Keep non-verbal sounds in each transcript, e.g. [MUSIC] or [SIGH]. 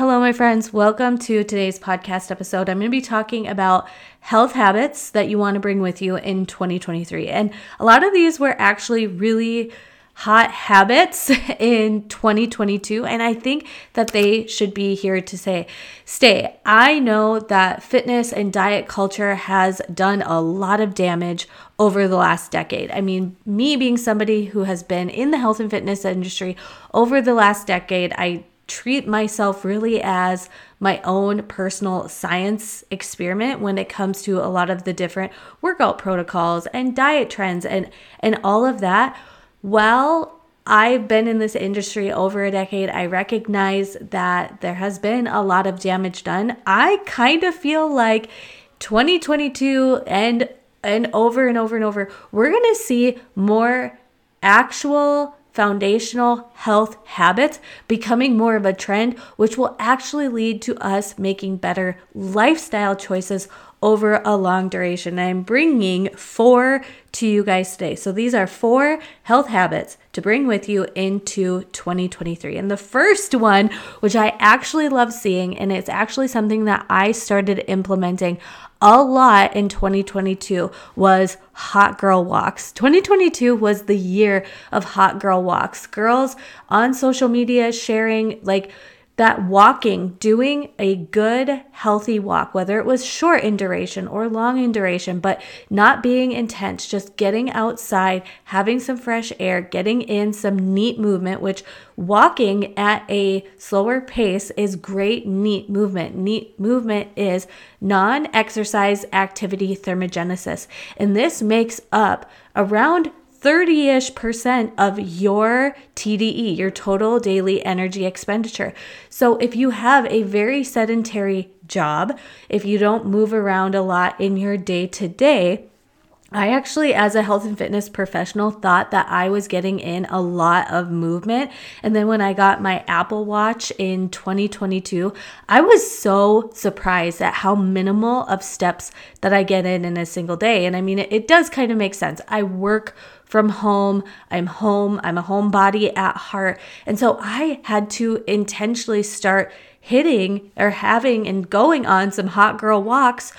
Hello, my friends. Welcome to today's podcast episode. I'm going to be talking about health habits that you want to bring with you in 2023. And a lot of these were actually really hot habits [LAUGHS] in 2022 and I think that they should be here to say stay. I know that fitness and diet culture has done a lot of damage over the last decade. I mean, me being somebody who has been in the health and fitness industry over the last decade, I treat myself really as my own personal science experiment when it comes to a lot of the different workout protocols and diet trends and and all of that. While I've been in this industry over a decade. I recognize that there has been a lot of damage done. I kind of feel like 2022 and and over and over and over, we're going to see more actual foundational health habits becoming more of a trend, which will actually lead to us making better lifestyle choices over a long duration. I'm bringing four to you guys today. So these are four health habits to bring with you into 2023. And the first one, which I actually love seeing, and it's actually something that I started implementing a lot in 2022 was hot girl walks. 2022 was the year of hot girl walks. Girls on social media sharing like that walking, doing a good, healthy walk, whether it was short in duration or long in duration, but not being intense, just getting outside, having some fresh air, getting in some neat movement, which walking at a slower pace is great, neat movement. Neat movement is non exercise activity thermogenesis. And this makes up around 30 ish percent of your TDE, your total daily energy expenditure. So if you have a very sedentary job, if you don't move around a lot in your day to day, I actually, as a health and fitness professional, thought that I was getting in a lot of movement. And then when I got my Apple Watch in 2022, I was so surprised at how minimal of steps that I get in in a single day. And I mean, it, it does kind of make sense. I work from home. I'm home. I'm a homebody at heart. And so I had to intentionally start hitting or having and going on some hot girl walks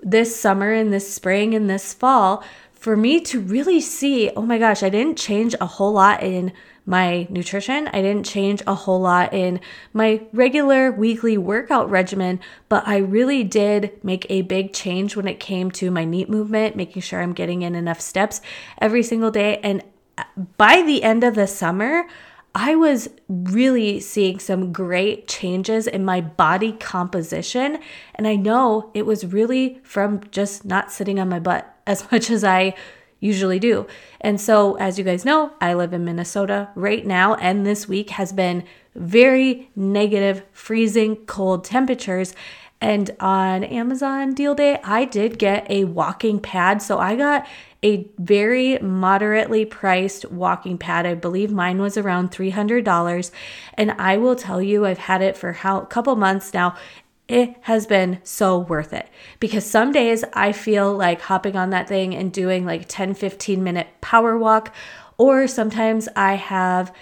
this summer and this spring and this fall for me to really see oh my gosh, I didn't change a whole lot in my nutrition. I didn't change a whole lot in my regular weekly workout regimen, but I really did make a big change when it came to my neat movement, making sure I'm getting in enough steps every single day. And uh, by the end of the summer, I was really seeing some great changes in my body composition. And I know it was really from just not sitting on my butt as [LAUGHS] much as I usually do. And so, as you guys know, I live in Minnesota right now, and this week has been very negative, freezing cold temperatures. And on Amazon deal day, I did get a walking pad. So I got a very moderately priced walking pad. I believe mine was around $300. And I will tell you, I've had it for a couple months now it has been so worth it. Because some days I feel like hopping on that thing and doing like 10 15 minute power walk or sometimes I have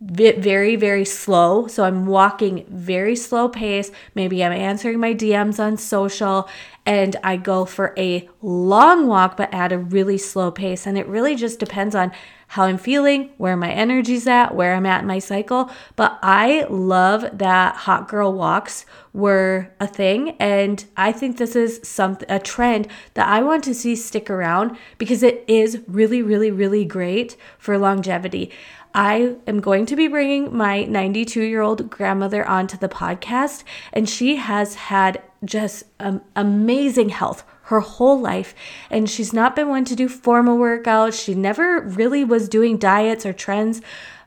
very very slow. So i'm walking very slow pace. Maybe i'm answering my dms on social and i go for a long walk but at a really slow pace. And it really just depends on how i'm feeling where my energy's at where i'm at in my cycle. But i love that hot girl walks were a thing. And i think this is some a trend that i want to see stick around because it is really really really great for longevity. I am going to be bringing my 92 year old grandmother onto the podcast, and she has had just um, amazing health her whole life. And she's not been one to do formal workouts. She never really was doing diets or trends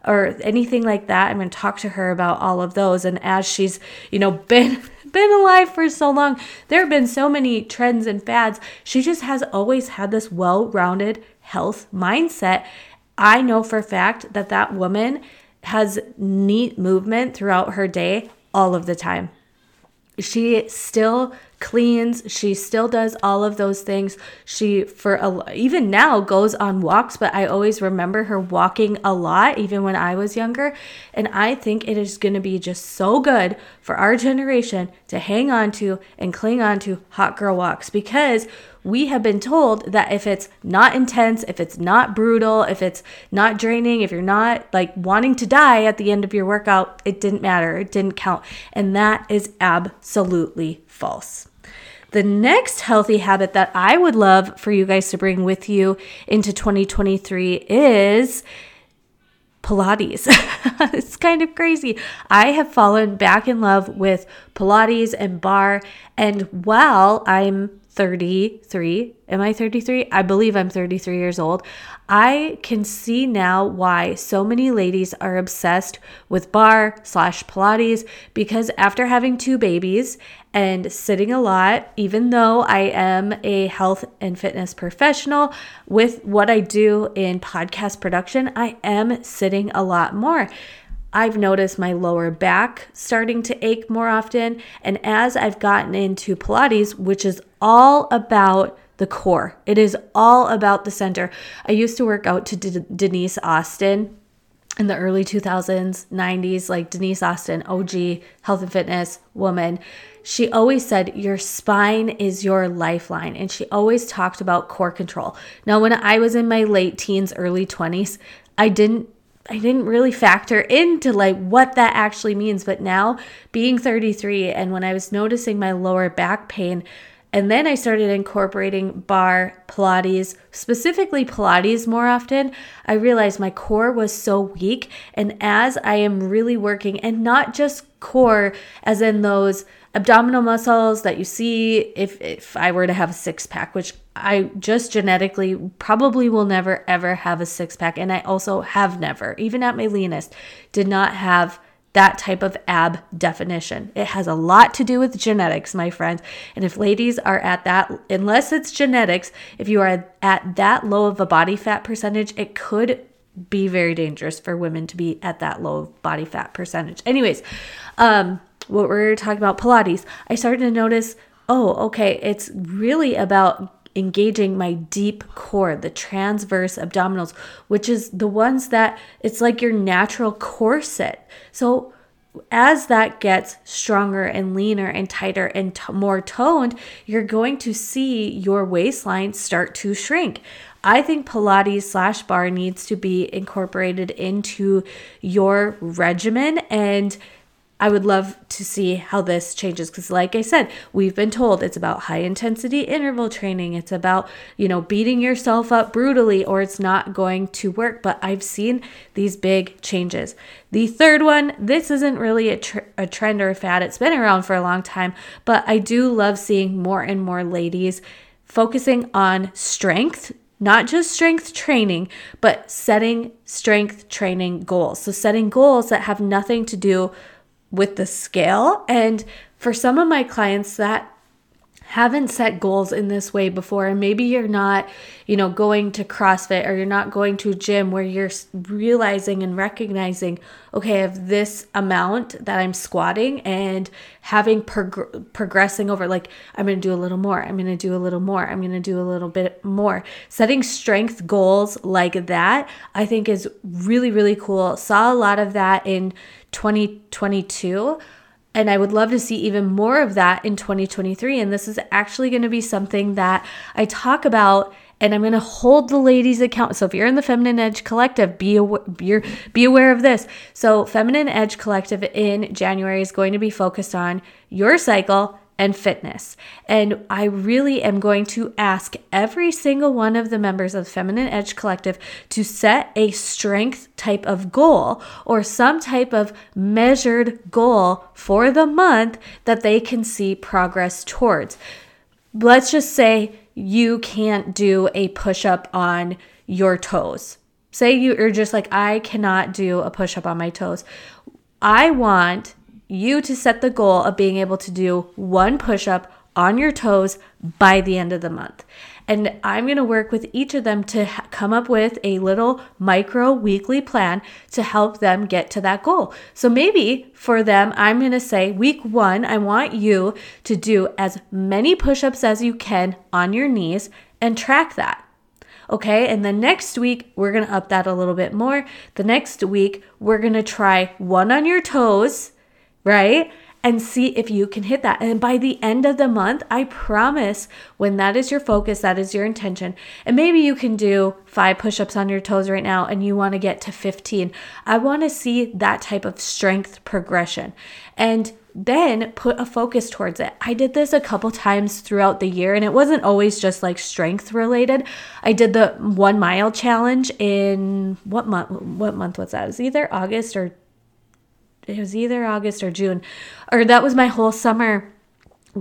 or anything like that. I'm going to talk to her about all of those. And as she's, you know, [LAUGHS] been been alive for so long, there have been so many trends and fads. She just has always had this well-rounded health mindset I know for a fact that that woman has neat movement throughout her day all of the time. She still cleans. She still does all of those things. She, for a, even now, goes on walks, but I always remember her walking a lot, even when I was younger. And I think it is going to be just so good for our generation to hang on to and cling on to hot girl walks because we have been told that if it's not intense, if it's not brutal, if it's not draining, if you're not like wanting to die at the end of your workout, it didn't matter. It didn't count. And that is absolutely false. The next healthy habit that I would love for you guys to bring with you into 2023 is Pilates. [LAUGHS] it's kind of crazy. I have fallen back in love with Pilates and barre. And while I'm 33. Am I 33? I believe I'm 33 years old. I can see now why so many ladies are obsessed with barre slash Pilates because after having two babies and sitting a lot, even though I am a health and fitness professional with what I do in podcast production, I am sitting a lot more. I've noticed my lower back starting to ache more often. And as I've gotten into Pilates, which is all about the core, it is all about the center. I used to work out to D- Denise Austin in the early 2000s, 90s, like Denise Austin, OG health and fitness woman. She always said, Your spine is your lifeline. And she always talked about core control. Now, when I was in my late teens, early 20s, I didn't I didn't really factor into like what that actually means. But now being 33 and when I was noticing my lower back pain, and then I started incorporating barre, Pilates, specifically Pilates more often. I realized my core was so weak. And as I am really working, and not just core, as in those abdominal muscles that you see if, if I were to have a six pack, which I just genetically probably will never ever have a six pack. And I also have never, even at my leanest, did not have that type of ab definition. It has a lot to do with genetics, my friends. And if ladies are at that, unless it's genetics, if you are at that low of a body fat percentage, it could be very dangerous for women to be at that low body fat percentage. Anyways, um, what we're talking about Pilates, I started to notice, oh, okay, it's really about engaging my deep core, the transverse abdominals, which is the ones that it's like your natural corset. So as that gets stronger and leaner and tighter and t- more toned, you're going to see your waistline start to shrink. I think Pilates slash barre needs to be incorporated into your regimen and I would love to see how this changes because, like I said, we've been told it's about high intensity interval training. It's about, you know, beating yourself up brutally or it's not going to work. But I've seen these big changes. The third one, this isn't really a, tr- a trend or a fad, it's been around for a long time, but I do love seeing more and more ladies focusing on strength not just strength training, but setting strength training goals. So, setting goals that have nothing to do with the scale. And for some of my clients that haven't set goals in this way before and maybe you're not you know going to crossfit or you're not going to a gym where you're realizing and recognizing okay i have this amount that i'm squatting and having prog- progressing over like i'm going to do a little more i'm going to do a little more i'm going to do a little bit more setting strength goals like that i think is really really cool saw a lot of that in 2022 and I would love to see even more of that in 2023. And this is actually going to be something that I talk about and I'm going to hold the ladies account. So if you're in the Feminine Edge Collective, be aware, be aware of this. So Feminine Edge Collective in January is going to be focused on your cycle and fitness. And I really am going to ask every single one of the members of Feminine Edge Collective to set a strength type of goal or some type of measured goal for the month that they can see progress towards. Let's just say you can't do a push up on your toes. Say you're just like, I cannot do a push up on my toes. I want you to set the goal of being able to do one push up on your toes by the end of the month. And I'm going to work with each of them to ha- come up with a little micro weekly plan to help them get to that goal. So maybe for them, I'm going to say week one, I want you to do as many push ups as you can on your knees and track that. Okay, and then next week, we're gonna up that a little bit more. The next week, we're gonna try one on your toes, right? And see if you can hit that. And by the end of the month, I promise when that is your focus, that is your intention. And maybe you can do five push ups on your toes right now and you wanna get to 15. I wanna see that type of strength progression. And then put a focus towards it. I did this a couple times throughout the year and it wasn't always just like strength related. I did the 1 mile challenge in what month what month was that? It was either August or it was either August or June. Or that was my whole summer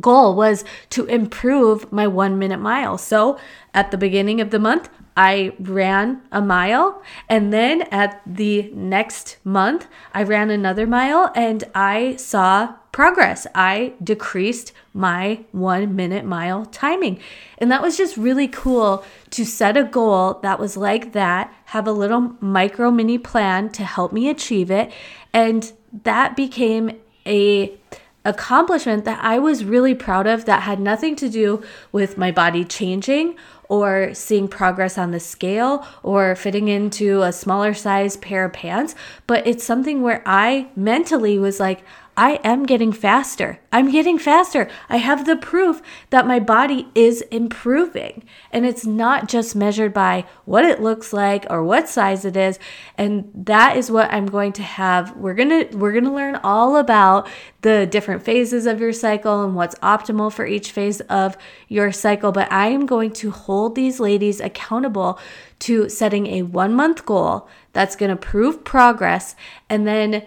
goal was to improve my 1 minute mile. So, at the beginning of the month, I ran a mile. And then at the next month, I ran another mile and I saw progress. I decreased my one minute mile timing. And that was just really cool to set a goal that was like that, have a little micro mini plan to help me achieve it. And that became a accomplishment that I was really proud of that had nothing to do with my body changing or seeing progress on the scale or fitting into a smaller size pair of pants, but it's something where I mentally was like, I am getting faster. I'm getting faster. I have the proof that my body is improving. And it's not just measured by what it looks like or what size it is. And that is what I'm going to have. We're going to we're going to learn all about the different phases of your cycle and what's optimal for each phase of your cycle, but I am going to hold these ladies accountable to setting a 1 month goal that's going to prove progress and then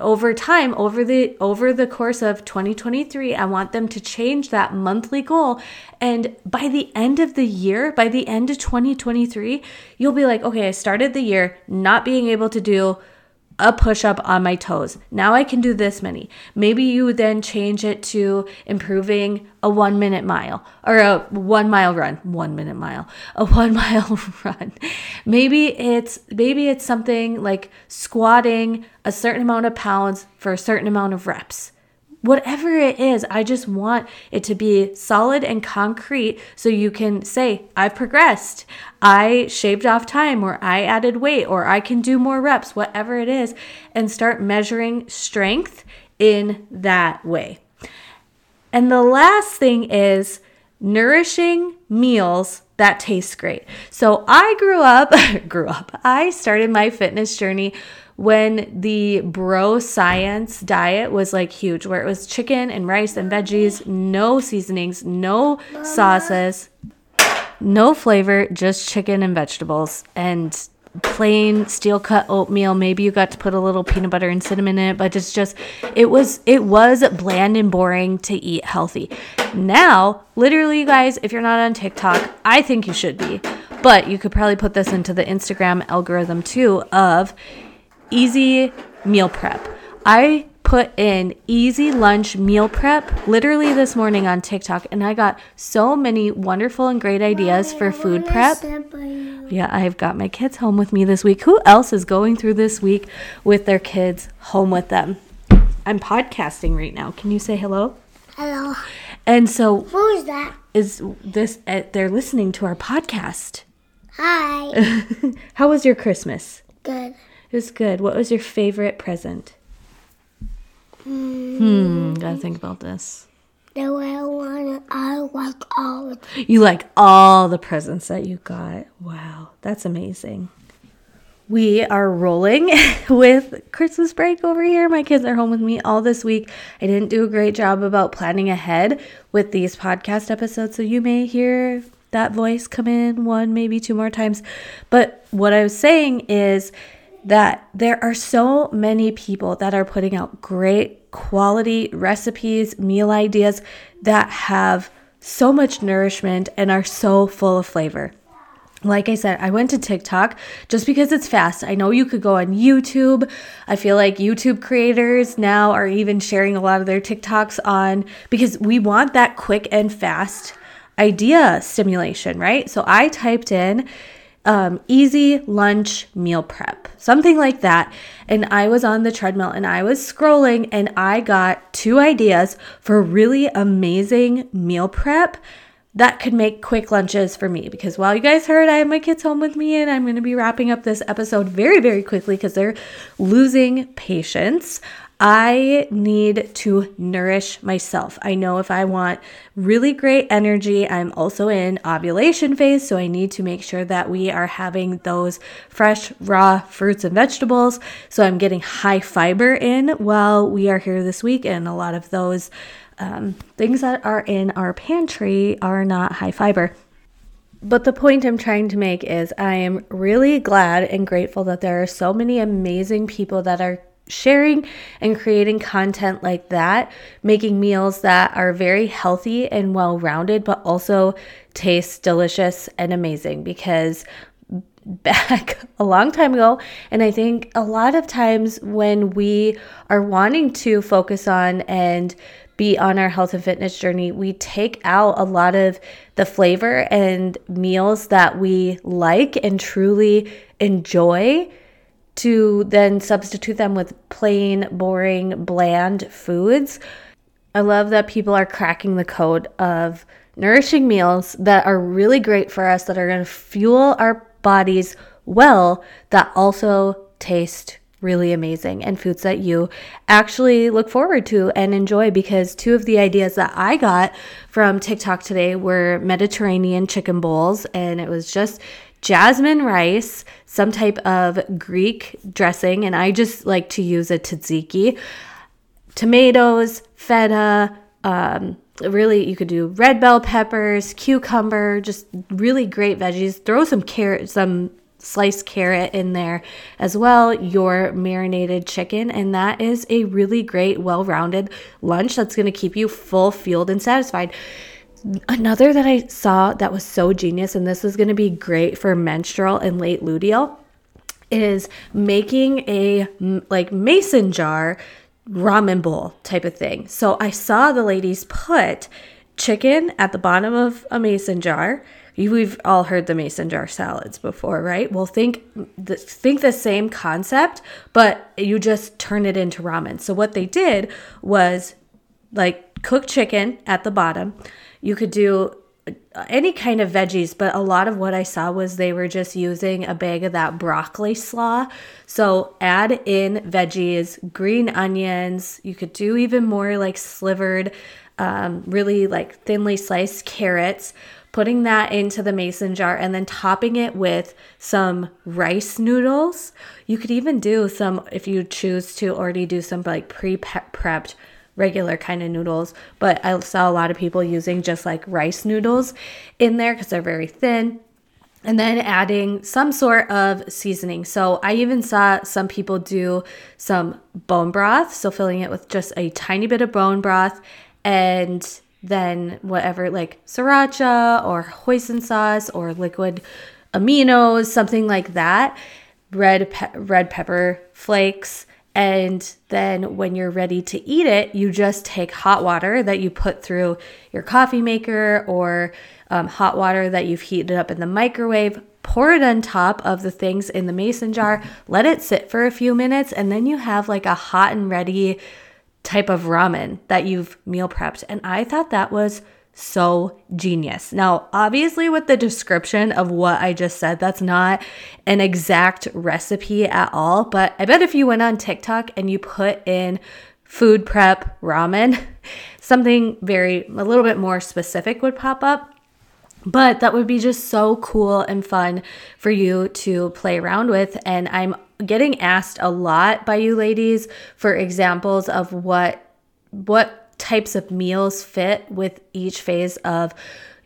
over time over the over the course of 2023 i want them to change that monthly goal. And by the end of the year by the end of 2023 you'll be like okay i started the year not being able to do a push up on my toes. Now I can do this many. Maybe you then change it to improving a one minute mile or a one mile run, one minute mile, a [LAUGHS] one mile [LAUGHS] run. Maybe it's maybe it's something like squatting a certain amount of pounds for a certain amount of reps whatever it is, I just want it to be solid and concrete so you can say, I've progressed. I shaved off time, or I added weight, or I can do more reps, whatever it is, and start measuring strength in that way. And the last thing is nourishing meals that taste great. So I grew up, [LAUGHS] grew up, I started my fitness journey when the bro science diet was like huge, where it was chicken and rice and veggies, no seasonings, no sauces, no flavor, just chicken and vegetables and plain steel cut oatmeal. Maybe you got to put a little peanut butter and cinnamon in it, but it's just it was it was bland and boring to eat healthy. Now, literally, you guys, if you're not on TikTok, I think you should be. But you could probably put this into the Instagram algorithm too of easy meal prep. I put in easy lunch meal prep literally this morning on TikTok, and I got so many wonderful and great ideas for food prep. Yeah, I've got my kids home with me this week. Who else is going through this week with their kids home with them? I'm podcasting right now. Can you say hello? Hello. And so, Who is that? is this? Uh, they're listening to our podcast. Hi. [LAUGHS] How was your Christmas? Good. It was good. What was your favorite present? Hmm, gotta think about this. Way I want I like all of them. You like all the presents that you got. Wow, that's amazing. We are rolling [LAUGHS] with Christmas break over here. My kids are home with me all this week. I didn't do a great job about planning ahead with these podcast episodes, so you may hear that voice come in one, maybe two more times. But what I was saying is that there are so many people that are putting out great quality recipes, meal ideas that have so much nourishment and are so full of flavor. Like I said, I went to TikTok just because it's fast. I know you could go on YouTube. I feel like YouTube creators now are even sharing a lot of their TikToks on because we want that quick and fast idea stimulation, right? So I typed in um, easy lunch meal prep, something like that. And I was on the treadmill and I was scrolling and I got two ideas for really amazing meal prep that could make quick lunches for me because while you guys heard I have my kids home with me and I'm going to be wrapping up this episode very very quickly because they're losing patience. I need to nourish myself. I know if I want really great energy, I'm also in ovulation phase, so I need to make sure that we are having those fresh, raw fruits and vegetables. So I'm getting high fiber in while we are here this week, and a lot of those um, things that are in our pantry are not high fiber. But the point I'm trying to make is I am really glad and grateful that there are so many amazing people that are sharing and creating content like that, making meals that are very healthy and well rounded, but also taste delicious and amazing because back [LAUGHS] a long time ago. And I think a lot of times when we are wanting to focus on and be on our health and fitness journey, we take out a lot of the flavor and meals that we like and truly enjoy to then substitute them with plain, boring, bland foods. I love that people are cracking the code of nourishing meals that are really great for us, that are going to fuel our bodies well, that also taste really amazing and foods that you actually look forward to and enjoy because two of the ideas that I got from TikTok today were Mediterranean chicken bowls and it was just jasmine rice, some type of Greek dressing, and I just like to use a tzatziki, tomatoes, feta, um, really you could do red bell peppers, cucumber, just really great veggies. Throw some carrot, some sliced carrot in there as well, your marinated chicken, and that is a really great, well rounded lunch that's going to keep you full, fueled, and satisfied. Another that I saw that was so genius, and this is going to be great for menstrual and late luteal, is making a like mason jar ramen bowl type of thing. So I saw the ladies put chicken at the bottom of a mason jar. We've all heard the mason jar salads before, right? Well, think the, think the same concept, but you just turn it into ramen. So what they did was like cook chicken at the bottom you could do any kind of veggies, but a lot of what I saw was they were just using a bag of that broccoli slaw. So add in veggies, green onions. You could do even more like slivered, um, really like thinly sliced carrots. Putting that into the mason jar and then topping it with some rice noodles. You could even do some, if you choose to already do some like pre prepped regular kind of noodles, but I saw a lot of people using just like rice noodles in there because they're very thin. And then adding some sort of seasoning. So I even saw some people do some bone broth. So filling it with just a tiny bit of bone broth and then whatever like sriracha or hoisin sauce or liquid aminos, something like that. Red pe- red pepper flakes and then when you're ready to eat it, you just take hot water that you put through your coffee maker or um, hot water that you've heated up in the microwave, pour it on top of the things in the mason jar, let it sit for a few minutes, and then you have like a hot and ready type of ramen that you've meal prepped. And I thought that was so genius. Now, obviously, with the description of what I just said, that's not an exact recipe at all, but I bet if you went on TikTok and you put in food prep ramen, [LAUGHS] something very, a little bit more specific would pop up. But that would be just so cool and fun for you to play around with. And I'm getting asked a lot by you ladies for examples of what what types of meals fit with each phase of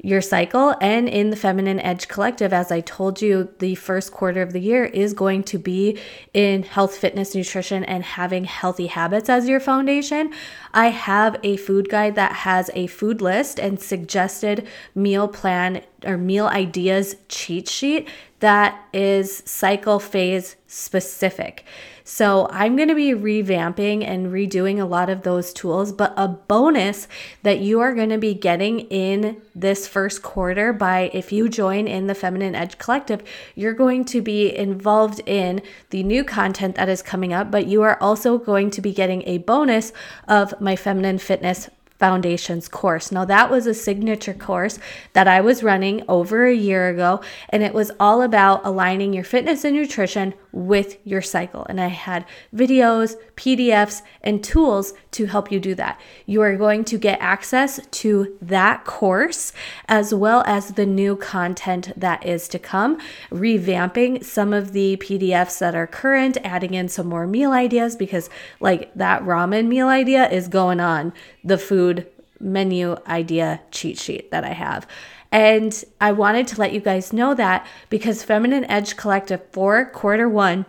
your cycle and in the Feminine Edge Collective. As I told you, the first quarter of the year is going to be in health, fitness, nutrition, and having healthy habits as your foundation. I have a food guide that has a food list and suggested meal plan or meal ideas cheat sheet that is cycle phase specific. So I'm going to be revamping and redoing a lot of those tools, but a bonus that you are going to be getting in this first quarter by if you join in the Feminine Edge Collective, you're going to be involved in the new content that is coming up, but you are also going to be getting a bonus of my feminine fitness Foundations course. Now, that was a signature course that I was running over a year ago, and it was all about aligning your fitness and nutrition with your cycle. And I had videos, PDFs, and tools to help you do that. You are going to get access to that course as well as the new content that is to come, revamping some of the PDFs that are current, adding in some more meal ideas because, like, that ramen meal idea is going on the food menu idea cheat sheet that I have. And I wanted to let you guys know that because Feminine Edge Collective for quarter one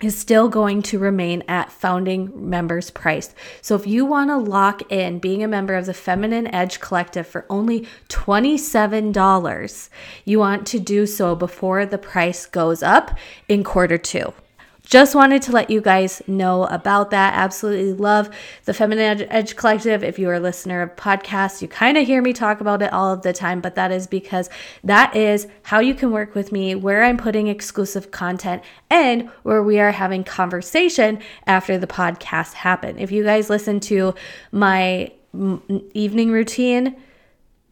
is still going to remain at founding members price. So if you want to lock in being a member of the Feminine Edge Collective for only $27, you want to do so before the price goes up in quarter 2. Just wanted to let you guys know about that. Absolutely love the Feminine Edge Collective. If you are a listener of podcasts, you kind of hear me talk about it all of the time, but that is because that is how you can work with me, where I'm putting exclusive content, and where we are having conversation after the podcast happen. If you guys listen to my evening routine,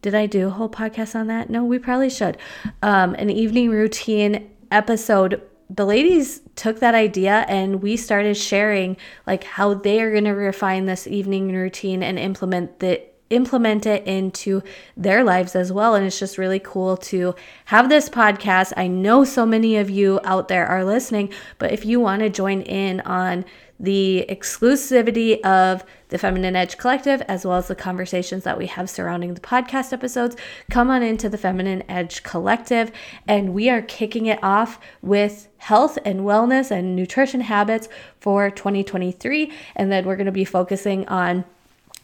did I do a whole podcast on that? No, we probably should. Um, an evening routine episode the ladies took that idea and we started sharing like how they are going to refine this evening routine and implement the implement it into their lives as well and it's just really cool to have this podcast. I know so many of you out there are listening, but if you want to join in on the exclusivity of the Feminine Edge Collective, as well as the conversations that we have surrounding the podcast episodes, come on into the Feminine Edge Collective. And we are kicking it off with health and wellness and nutrition habits for 2023. And then we're going to be focusing on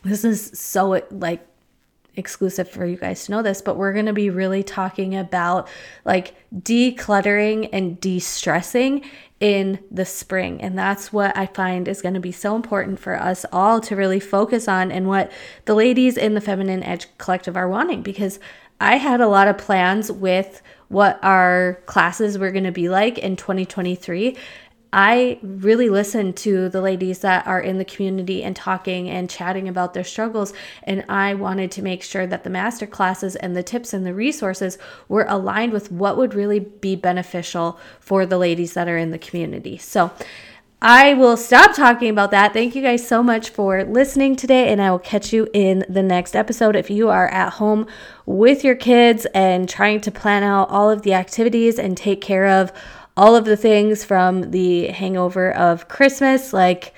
this is so like exclusive for you guys to know this, but we're going to be really talking about like decluttering and de stressing in the spring. And that's what I find is going to be so important for us all to really focus on and what the ladies in the Feminine Edge Collective are wanting because I had a lot of plans with what our classes were going to be like in 2023. I really listen to the ladies that are in the community and talking and chatting about their struggles. And I wanted to make sure that the master classes and the tips and the resources were aligned with what would really be beneficial for the ladies that are in the community. So, I will stop talking about that. Thank you guys so much for listening today, and I will catch you in the next episode. If you are at home with your kids and trying to plan out all of the activities and take care of all of the things from the hangover of Christmas, like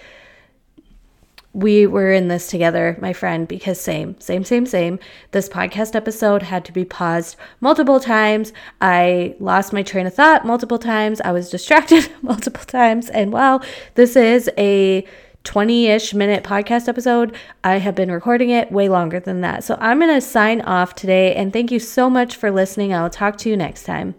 we were in this together, my friend, because same, same, same, same. This podcast episode had to be paused multiple times. I lost my train of thought multiple times. I was distracted [LAUGHS] multiple times. And while this is a 20 ish minute podcast episode, I have been recording it way longer than that. So I'm going to sign off today. And thank you so much for listening. I'll talk to you next time.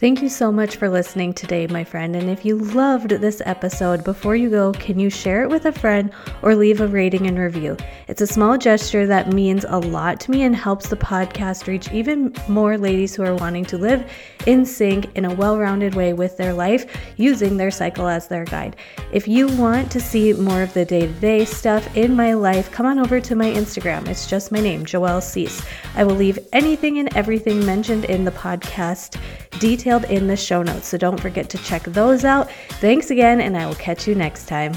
Thank you so much for listening today, my friend. And if you loved this episode, before you go, can you share it with a friend or leave a rating and review? It's a small gesture that means a lot to me and helps the podcast reach even more ladies who are wanting to live in sync in a well rounded way with their life using their cycle as their guide. If you want to see more of the day to day stuff in my life, come on over to my Instagram. It's just my name, Joelle Cease. I will leave anything and everything mentioned in the podcast detailed in the show notes, so don't forget to check those out. Thanks again, and I will catch you next time.